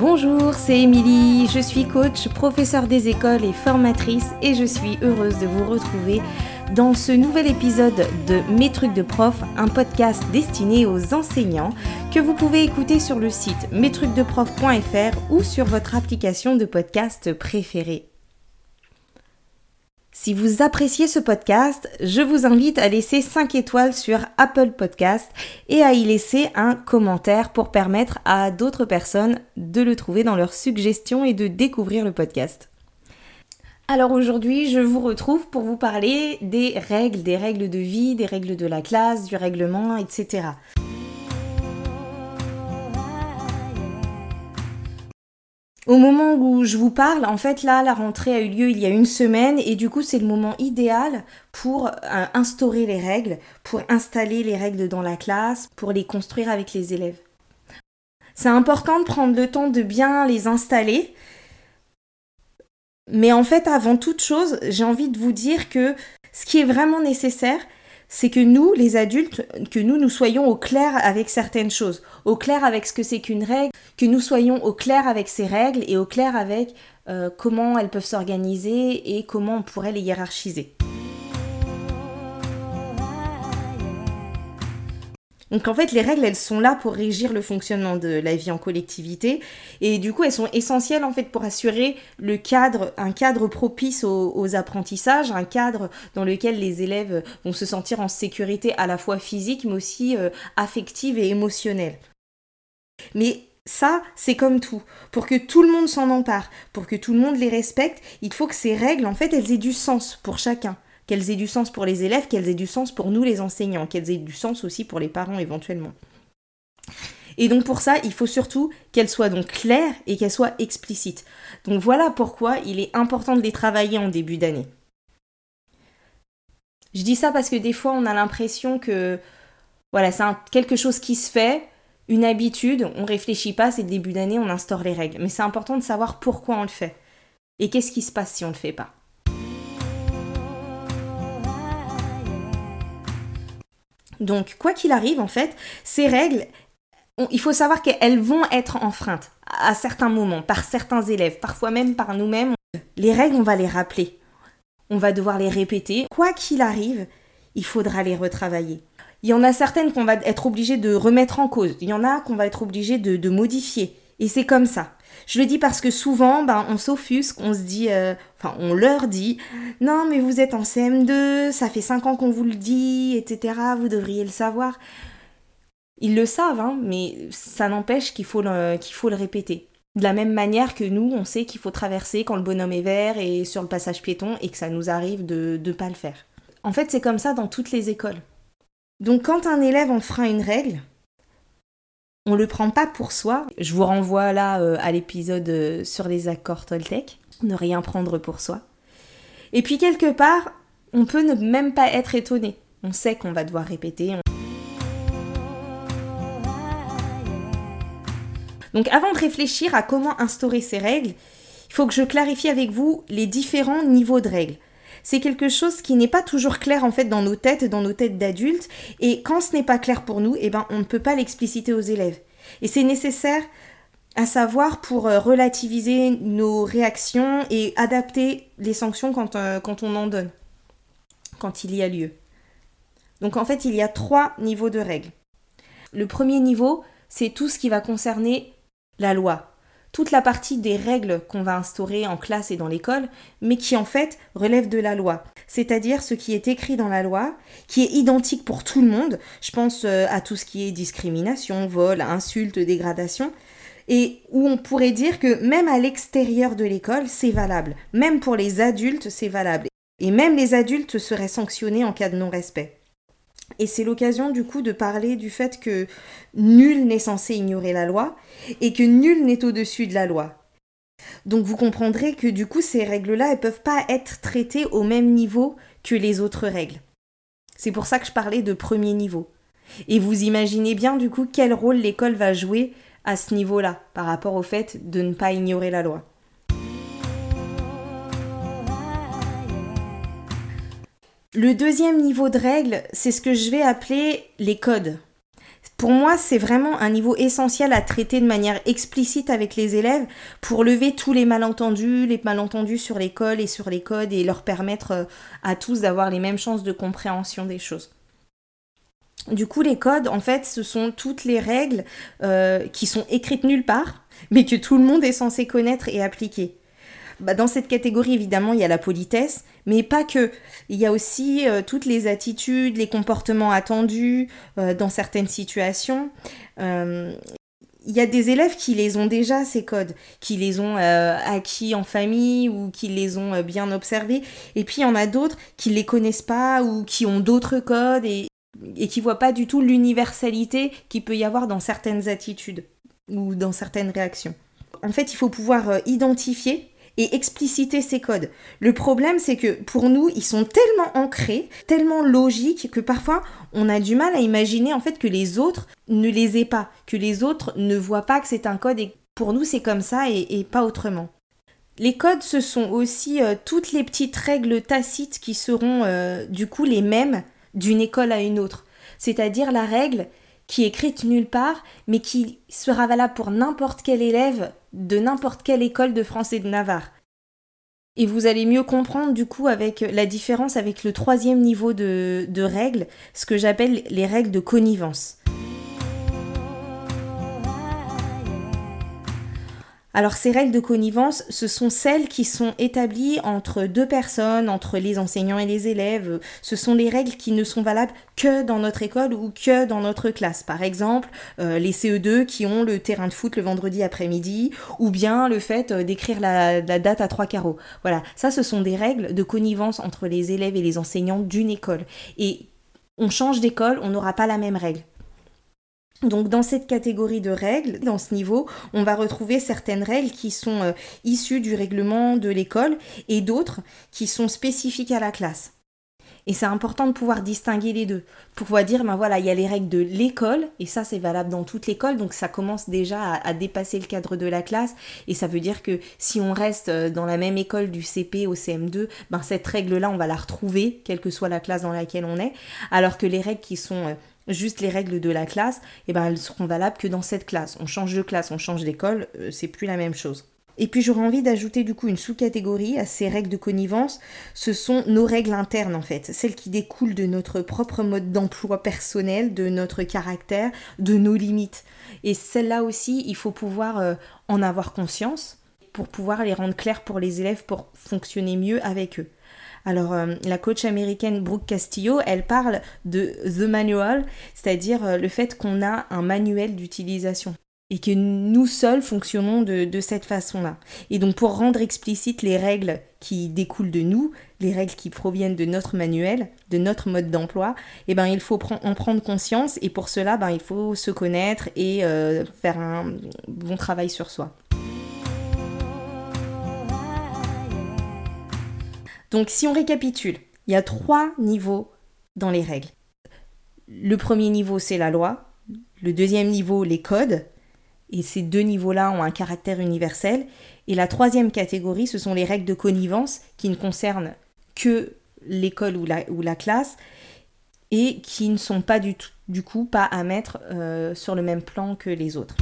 Bonjour, c'est Émilie, je suis coach, professeure des écoles et formatrice et je suis heureuse de vous retrouver dans ce nouvel épisode de Mes trucs de prof, un podcast destiné aux enseignants que vous pouvez écouter sur le site mestrucsdeprof.fr ou sur votre application de podcast préférée. Si vous appréciez ce podcast, je vous invite à laisser 5 étoiles sur Apple Podcast et à y laisser un commentaire pour permettre à d'autres personnes de le trouver dans leurs suggestions et de découvrir le podcast. Alors aujourd'hui, je vous retrouve pour vous parler des règles, des règles de vie, des règles de la classe, du règlement, etc. Au moment où je vous parle, en fait là, la rentrée a eu lieu il y a une semaine et du coup c'est le moment idéal pour euh, instaurer les règles, pour installer les règles dans la classe, pour les construire avec les élèves. C'est important de prendre le temps de bien les installer. Mais en fait, avant toute chose, j'ai envie de vous dire que ce qui est vraiment nécessaire, c'est que nous, les adultes, que nous, nous soyons au clair avec certaines choses, au clair avec ce que c'est qu'une règle, que nous soyons au clair avec ces règles et au clair avec euh, comment elles peuvent s'organiser et comment on pourrait les hiérarchiser. Donc en fait, les règles, elles sont là pour régir le fonctionnement de la vie en collectivité et du coup, elles sont essentielles en fait pour assurer le cadre, un cadre propice aux, apprentissages, un cadre dans lequel les élèves vont se sentir en sécurité à la fois physique mais aussi euh, affective et émotionnelle. Mais ça, c'est comme tout. Pour que tout le monde s'en empare, pour que tout le monde les respecte, il faut que ces règles, en fait, elles aient du sens pour chacun qu'elles aient du sens pour les élèves, qu'elles aient du sens pour nous les enseignants, qu'elles aient du sens aussi pour les parents éventuellement. Et donc pour ça, il faut surtout qu'elles soient donc claires et qu'elles soient explicites. Donc voilà pourquoi il est important de les travailler en début d'année. Je dis ça parce que des fois on a l'impression que voilà, c'est quelque chose qui se fait, une habitude, on réfléchit pas, c'est le début d'année, on instaure les règles. Mais c'est important de savoir pourquoi on le fait. Et qu'est-ce qui se passe si on ne le fait pas? Donc, quoi qu'il arrive, en fait, ces règles, il faut savoir qu'elles vont être enfreintes à certains moments, par certains élèves, parfois même par nous-mêmes. Les règles, on va les rappeler. On va devoir les répéter. Quoi qu'il arrive, il faudra les retravailler. Il y en a certaines qu'on va être obligé de remettre en cause. Il y en a qu'on va être obligé de modifier. Et c'est comme ça. Je le dis parce que souvent, ben, on s'offusque, on se dit, euh, enfin, on leur dit, non, mais vous êtes en CM2, ça fait 5 ans qu'on vous le dit, etc., vous devriez le savoir. Ils le savent, hein, mais ça n'empêche qu'il faut, le, qu'il faut le répéter. De la même manière que nous, on sait qu'il faut traverser quand le bonhomme est vert et sur le passage piéton et que ça nous arrive de ne pas le faire. En fait, c'est comme ça dans toutes les écoles. Donc quand un élève enfreint une règle, on le prend pas pour soi. Je vous renvoie là euh, à l'épisode euh, sur les accords Toltec. Ne rien prendre pour soi. Et puis quelque part, on peut ne même pas être étonné. On sait qu'on va devoir répéter. Donc avant de réfléchir à comment instaurer ces règles, il faut que je clarifie avec vous les différents niveaux de règles c'est quelque chose qui n'est pas toujours clair en fait dans nos têtes, dans nos têtes d'adultes, et quand ce n'est pas clair pour nous, eh ben on ne peut pas l'expliciter aux élèves. Et c'est nécessaire à savoir pour euh, relativiser nos réactions et adapter les sanctions euh, quand on en donne, quand il y a lieu. Donc en fait, il y a trois niveaux de règles. Le premier niveau, c'est tout ce qui va concerner la loi, toute la partie des règles qu'on va instaurer en classe et dans l'école, mais qui en fait relève de la loi. C'est-à-dire ce qui est écrit dans la loi, qui est identique pour tout le monde. Je pense euh, à tout ce qui est discrimination, vol, insulte, dégradation. Et où on pourrait dire que même à l'extérieur de l'école, c'est valable. Même pour les adultes, c'est valable. Et même les adultes seraient sanctionnés en cas de non-respect. Et c'est l'occasion du coup de parler du fait que nul n'est censé ignorer la loi et que nul n'est au-dessus de la loi. Donc vous comprendrez que du coup ces règles-là, elles peuvent pas être traitées au même niveau que les autres règles. C'est pour ça que je parlais de premier niveau. Et vous imaginez bien du coup quel rôle l'école va jouer à ce niveau-là par rapport au fait de ne pas ignorer la loi. Le deuxième niveau de règles, c'est ce que je vais appeler les codes. Pour moi, c'est vraiment un niveau essentiel à traiter de manière explicite avec les élèves pour lever tous les malentendus, les malentendus sur l'école et sur les codes et leur permettre euh, à tous d'avoir les mêmes chances de compréhension des choses. Du coup, les codes, en fait, ce sont toutes les règles euh, qui sont écrites nulle part, mais que tout le monde est censé connaître et appliquer. Bah, dans cette catégorie, évidemment, il y a la politesse, mais pas que. Il y a aussi euh, toutes les attitudes, les comportements attendus euh, dans certaines situations. Euh, il y a des élèves qui les ont déjà, ces codes, qui les ont acquis en famille ou qui les ont bien observés. Et puis il y en a d'autres qui ne les connaissent pas ou qui ont d'autres codes et, et qui voient pas du tout l'universalité qu'il peut y avoir dans certaines attitudes ou dans certaines réactions. En fait, il faut pouvoir identifier et expliciter ces codes. Le problème, c'est que pour nous, ils sont tellement ancrés, tellement logiques, que parfois, on a du mal à imaginer en fait que les autres ne les aient pas, que les autres ne voient pas que c'est un code et pour nous, c'est comme ça et, pas autrement. Les codes, ce sont aussi euh, toutes les petites règles tacites qui seront euh, du coup les mêmes d'une école à une autre. C'est-à-dire la règle qui est écrite nulle part, mais qui sera valable pour n'importe quel élève de n'importe quelle école de français de Navarre. Et vous allez mieux comprendre du coup avec la différence avec le troisième niveau de, de règles, ce que j'appelle les règles de connivence. Alors ces règles de connivence, ce sont celles qui sont établies entre deux personnes, entre les enseignants et les élèves. Ce sont les règles qui ne sont valables que dans notre école ou que dans notre classe. Par exemple, euh, les CE2 qui ont le terrain de foot le vendredi après-midi, ou bien le fait euh, d'écrire la, la date à trois carreaux. Voilà, ça ce sont des règles de connivence entre les élèves et les enseignants d'une école. Et on change d'école, on n'aura pas la même règle. Donc dans cette catégorie de règles, dans ce niveau, on va retrouver certaines règles qui sont euh, issues du règlement de l'école et d'autres qui sont spécifiques à la classe. Et c'est important de pouvoir distinguer les deux. Pour pouvoir dire, ben voilà, il y a les règles de l'école, et ça c'est valable dans toute l'école, donc ça commence déjà à, dépasser le cadre de la classe, et ça veut dire que si on reste euh, dans la même école du CP au CM2, ben cette règle-là, on va la retrouver, quelle que soit la classe dans laquelle on est, alors que les règles qui sont euh, juste les règles de la classe, et eh ben elles seront valables que dans cette classe. On change de classe, on change d'école, euh, c'est plus la même chose. Et puis j'aurais envie d'ajouter du coup une sous-catégorie à ces règles de connivence. Ce sont nos règles internes en fait, celles qui découlent de notre propre mode d'emploi personnel, de notre caractère, de nos limites. Et celles-là aussi, il faut pouvoir euh, en avoir conscience pour pouvoir les rendre claires pour les élèves pour fonctionner mieux avec eux. Alors, euh, la coach américaine Brooke Castillo, elle parle de The Manual, c'est-à-dire euh, le fait qu'on a un manuel d'utilisation et que nous seuls fonctionnons de, cette façon-là. Et donc pour rendre explicites les règles qui découlent de nous, les règles qui proviennent de notre manuel, de notre mode d'emploi, eh ben, il faut en prendre conscience et pour cela, ben, il faut se connaître et euh, faire un bon travail sur soi. Donc si on récapitule, il y a trois niveaux dans les règles. Le premier niveau, c'est la loi. Le deuxième niveau, les codes. Et ces deux niveaux-là ont un caractère universel. Et la troisième catégorie, ce sont les règles de connivence qui ne concernent que l'école ou la, classe et qui ne sont pas du, tout, du coup pas à mettre euh, sur le même plan que les autres.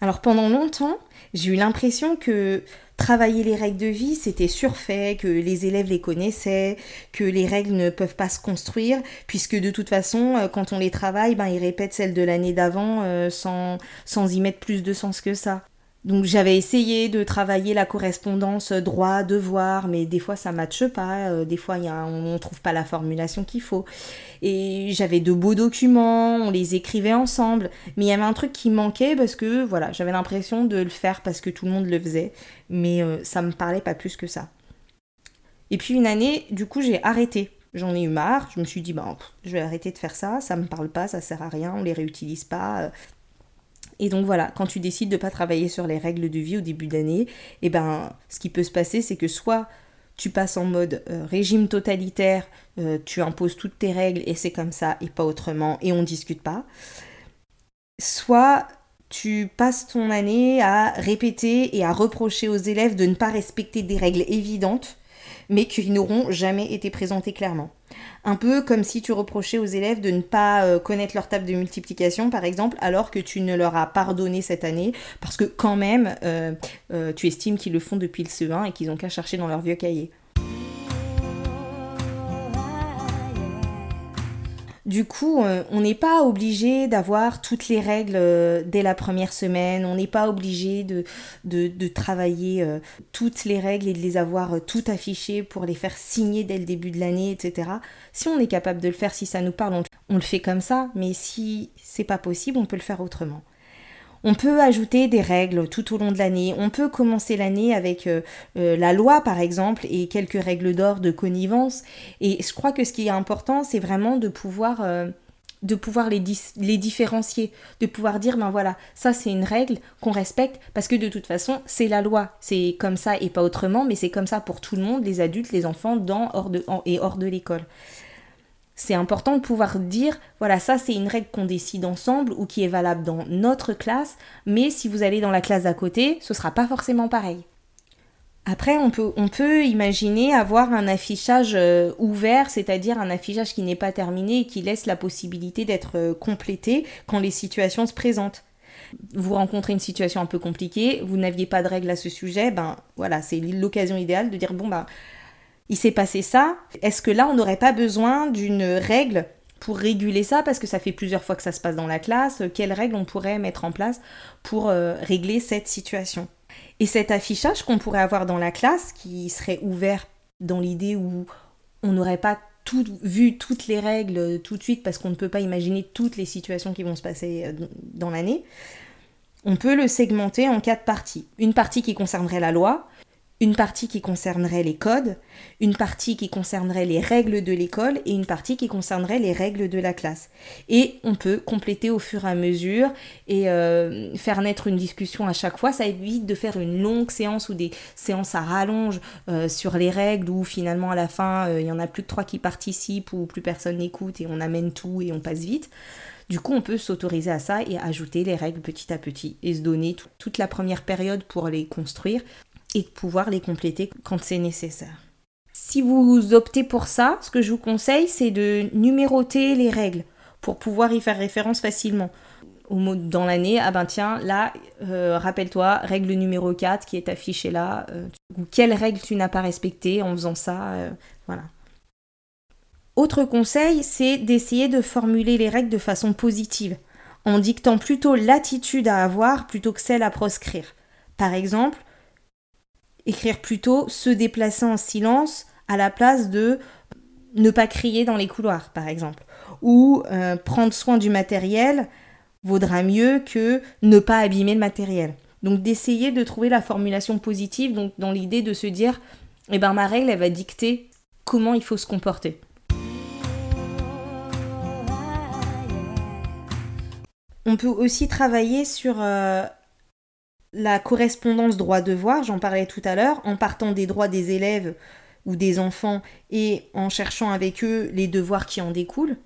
Alors pendant longtemps, j'ai eu l'impression que travailler les règles de vie, c'était surfait, que les élèves les connaissaient, que les règles ne peuvent pas se construire, puisque de toute façon, euh, quand on les travaille, ben, ils répètent celles de l'année d'avant euh, sans, sans y mettre plus de sens que ça. Donc j'avais essayé de travailler la correspondance droit, devoir, mais des fois ça matche pas, euh, des fois on ne trouve pas la formulation qu'il faut. Et j'avais de beaux documents, on les écrivait ensemble, mais il y avait un truc qui manquait parce que voilà, j'avais l'impression de le faire parce que tout le monde le faisait, mais euh, ça me parlait pas plus que ça. Et puis une année, du coup j'ai arrêté. J'en ai eu marre, je me suis dit, bah, je vais arrêter de faire ça, ça me parle pas, ça sert à rien, on les réutilise pas, euh, et donc voilà, quand tu décides de ne pas travailler sur les règles de vie au début d'année, eh ben, ce qui peut se passer, c'est que soit tu passes en mode euh, régime totalitaire, euh, tu imposes toutes tes règles et c'est comme ça et pas autrement et on ne discute pas. Soit tu passes ton année à répéter et à reprocher aux élèves de ne pas respecter des règles évidentes mais qui n'auront jamais été présentées clairement. Un peu comme si tu reprochais aux élèves de ne pas euh, connaître leur table de multiplication, par exemple, alors que tu ne leur as pardonné cette année, parce que quand même, euh, euh, tu estimes qu'ils le font depuis le CE1 et qu'ils n'ont qu'à chercher dans leur vieux cahier. Du coup, euh, on n'est pas obligé d'avoir toutes les règles euh, dès la première semaine, on n'est pas obligé de, travailler euh, toutes les règles et de les avoir toutes affichées pour les faire signer dès le début de l'année, etc. Si on est capable de le faire, si ça nous parle, on le fait comme ça, mais si c'est pas possible, on peut le faire autrement. On peut ajouter des règles tout au long de l'année. On peut commencer l'année avec euh, euh, la loi, par exemple, et quelques règles d'or de connivence. Et je crois que ce qui est important, c'est vraiment de pouvoir, euh, les, différencier, de pouvoir dire, ben voilà, ça c'est une règle qu'on respecte, parce que de toute façon, c'est la loi. C'est comme ça et pas autrement, mais c'est comme ça pour tout le monde, les adultes, les enfants, dans et hors de l'école c'est important de pouvoir dire, voilà, ça c'est une règle qu'on décide ensemble ou qui est valable dans notre classe, mais si vous allez dans la classe d'à côté, ce sera pas forcément pareil. Après, on peut, on peut imaginer avoir un affichage euh, ouvert, c'est-à-dire un affichage qui n'est pas terminé et qui laisse la possibilité d'être euh, complété quand les situations se présentent. Vous rencontrez une situation un peu compliquée, vous n'aviez pas de règle à ce sujet, ben voilà, c'est l'occasion idéale de dire bon ben il s'est passé ça, est-ce que là on n'aurait pas besoin d'une règle pour réguler ça? Parce que ça fait plusieurs fois que ça se passe dans la classe, quelles règles on pourrait mettre en place pour euh, régler cette situation? Et cet affichage qu'on pourrait avoir dans la classe qui serait ouvert dans l'idée où on n'aurait pas vu toutes les règles tout de suite parce qu'on ne peut pas imaginer toutes les situations qui vont se passer euh, dans l'année, on peut le segmenter en quatre parties. Une partie qui concernerait la loi, une partie qui concernerait les codes, une partie qui concernerait les règles de l'école et une partie qui concernerait les règles de la classe. Et on peut compléter au fur et à mesure et euh, faire naître une discussion à chaque fois. Ça évite de faire une longue séance ou des séances à rallonge euh, sur les règles où finalement à la fin euh, il y en a plus que trois qui participent ou plus personne n'écoute et on amène tout et on passe vite. Du coup, on peut s'autoriser à ça et ajouter les règles petit à petit et se donner toute la première période pour les construire et pouvoir les compléter quand c'est nécessaire. Si vous optez pour ça, ce que je vous conseille, c'est de numéroter les règles pour pouvoir y faire référence facilement. Au mot dans l'année, ah ben tiens, là, euh, rappelle-toi, règle numéro 4 qui est affichée là, euh, ou quelle règle tu n'as pas respectée en faisant ça, euh, voilà. Autre conseil, c'est d'essayer de formuler les règles de façon positive, en dictant plutôt l'attitude à avoir plutôt que celle à proscrire. Par exemple, écrire plutôt se déplacer en silence à la place de ne pas crier dans les couloirs, par exemple. Ou euh, prendre soin du matériel vaudra mieux que ne pas abîmer le matériel. Donc d'essayer de trouver la formulation positive, donc dans l'idée de se dire, eh ben ma règle, elle va dicter comment il faut se comporter. On peut aussi travailler sur euh, la correspondance droit-devoir, j'en parlais tout à l'heure, en partant des droits des élèves ou des enfants et en cherchant avec eux les devoirs qui en découlent.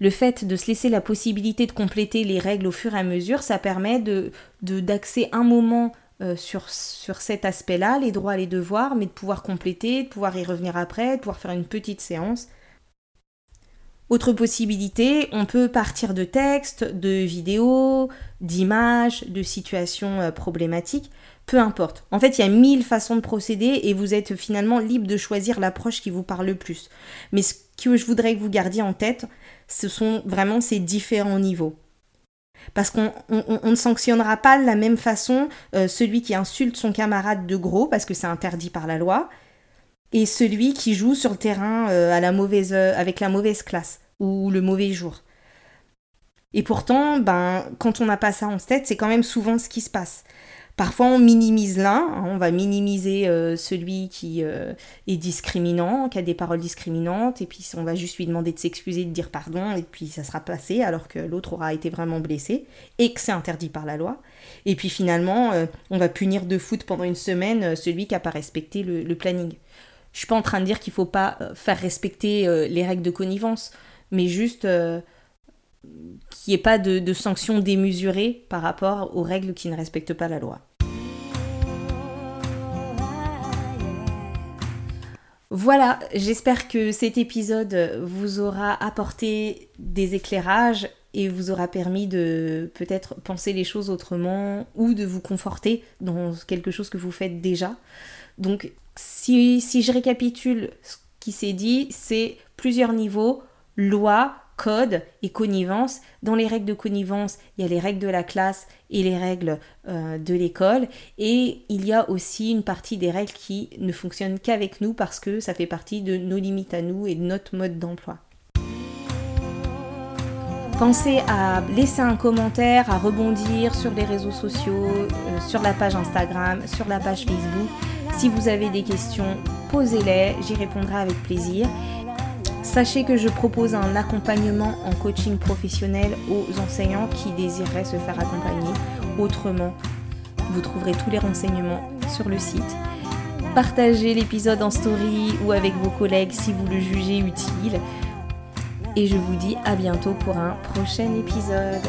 Le fait de se laisser la possibilité de compléter les règles au fur et à mesure, ça permet de d'axer un moment euh, sur, sur cet aspect-là, les droits, les devoirs, mais de pouvoir compléter, de pouvoir y revenir après, de pouvoir faire une petite séance. Autre possibilité, on peut partir de textes, de vidéos, d'images, de situations euh, problématiques, peu importe. En fait, il y a mille façons de procéder et vous êtes finalement libre de choisir l'approche qui vous parle le plus. Mais ce que je voudrais que vous gardiez en tête, ce sont vraiment ces différents niveaux. Parce qu'on ne sanctionnera pas de la même façon euh, celui qui insulte son camarade de gros, parce que c'est interdit par la loi, et celui qui joue sur le terrain euh, à la mauvaise, euh, avec la mauvaise classe ou le mauvais jour. Et pourtant, ben, quand on n'a pas ça en tête, c'est quand même souvent ce qui se passe. Parfois, on minimise l'un, hein, on va minimiser euh, celui qui est discriminant, qui a des paroles discriminantes, et puis on va juste lui demander de s'excuser, de dire pardon, et puis ça sera passé, alors que l'autre aura été vraiment blessé, et que c'est interdit par la loi. Et puis finalement, on va punir de foot pendant une semaine celui qui n'a pas respecté le planning. Je suis pas en train de dire qu'il faut pas euh, faire respecter euh, les règles de connivence, mais juste euh, qu'il n'y ait pas de, de sanctions démesurées par rapport aux règles qui ne respectent pas la loi. Voilà, j'espère que cet épisode vous aura apporté des éclairages et vous aura permis de peut-être penser les choses autrement ou de vous conforter dans quelque chose que vous faites déjà. Donc si, je récapitule ce qui s'est dit, c'est plusieurs niveaux, loi, code et connivence. Dans les règles de connivence, il y a les règles de la classe et les règles euh, de l'école. Et il y a aussi une partie des règles qui ne fonctionnent qu'avec nous parce que ça fait partie de nos limites à nous et de notre mode d'emploi. Pensez à laisser un commentaire, à rebondir sur les réseaux sociaux, euh, sur la page Instagram, sur la page Facebook. Si vous avez des questions, posez-les, j'y répondrai avec plaisir. Sachez que je propose un accompagnement en coaching professionnel aux enseignants qui désireraient se faire accompagner autrement. Vous trouverez tous les renseignements sur le site. Partagez l'épisode en story ou avec vos collègues si vous le jugez utile. Et je vous dis à bientôt pour un prochain épisode.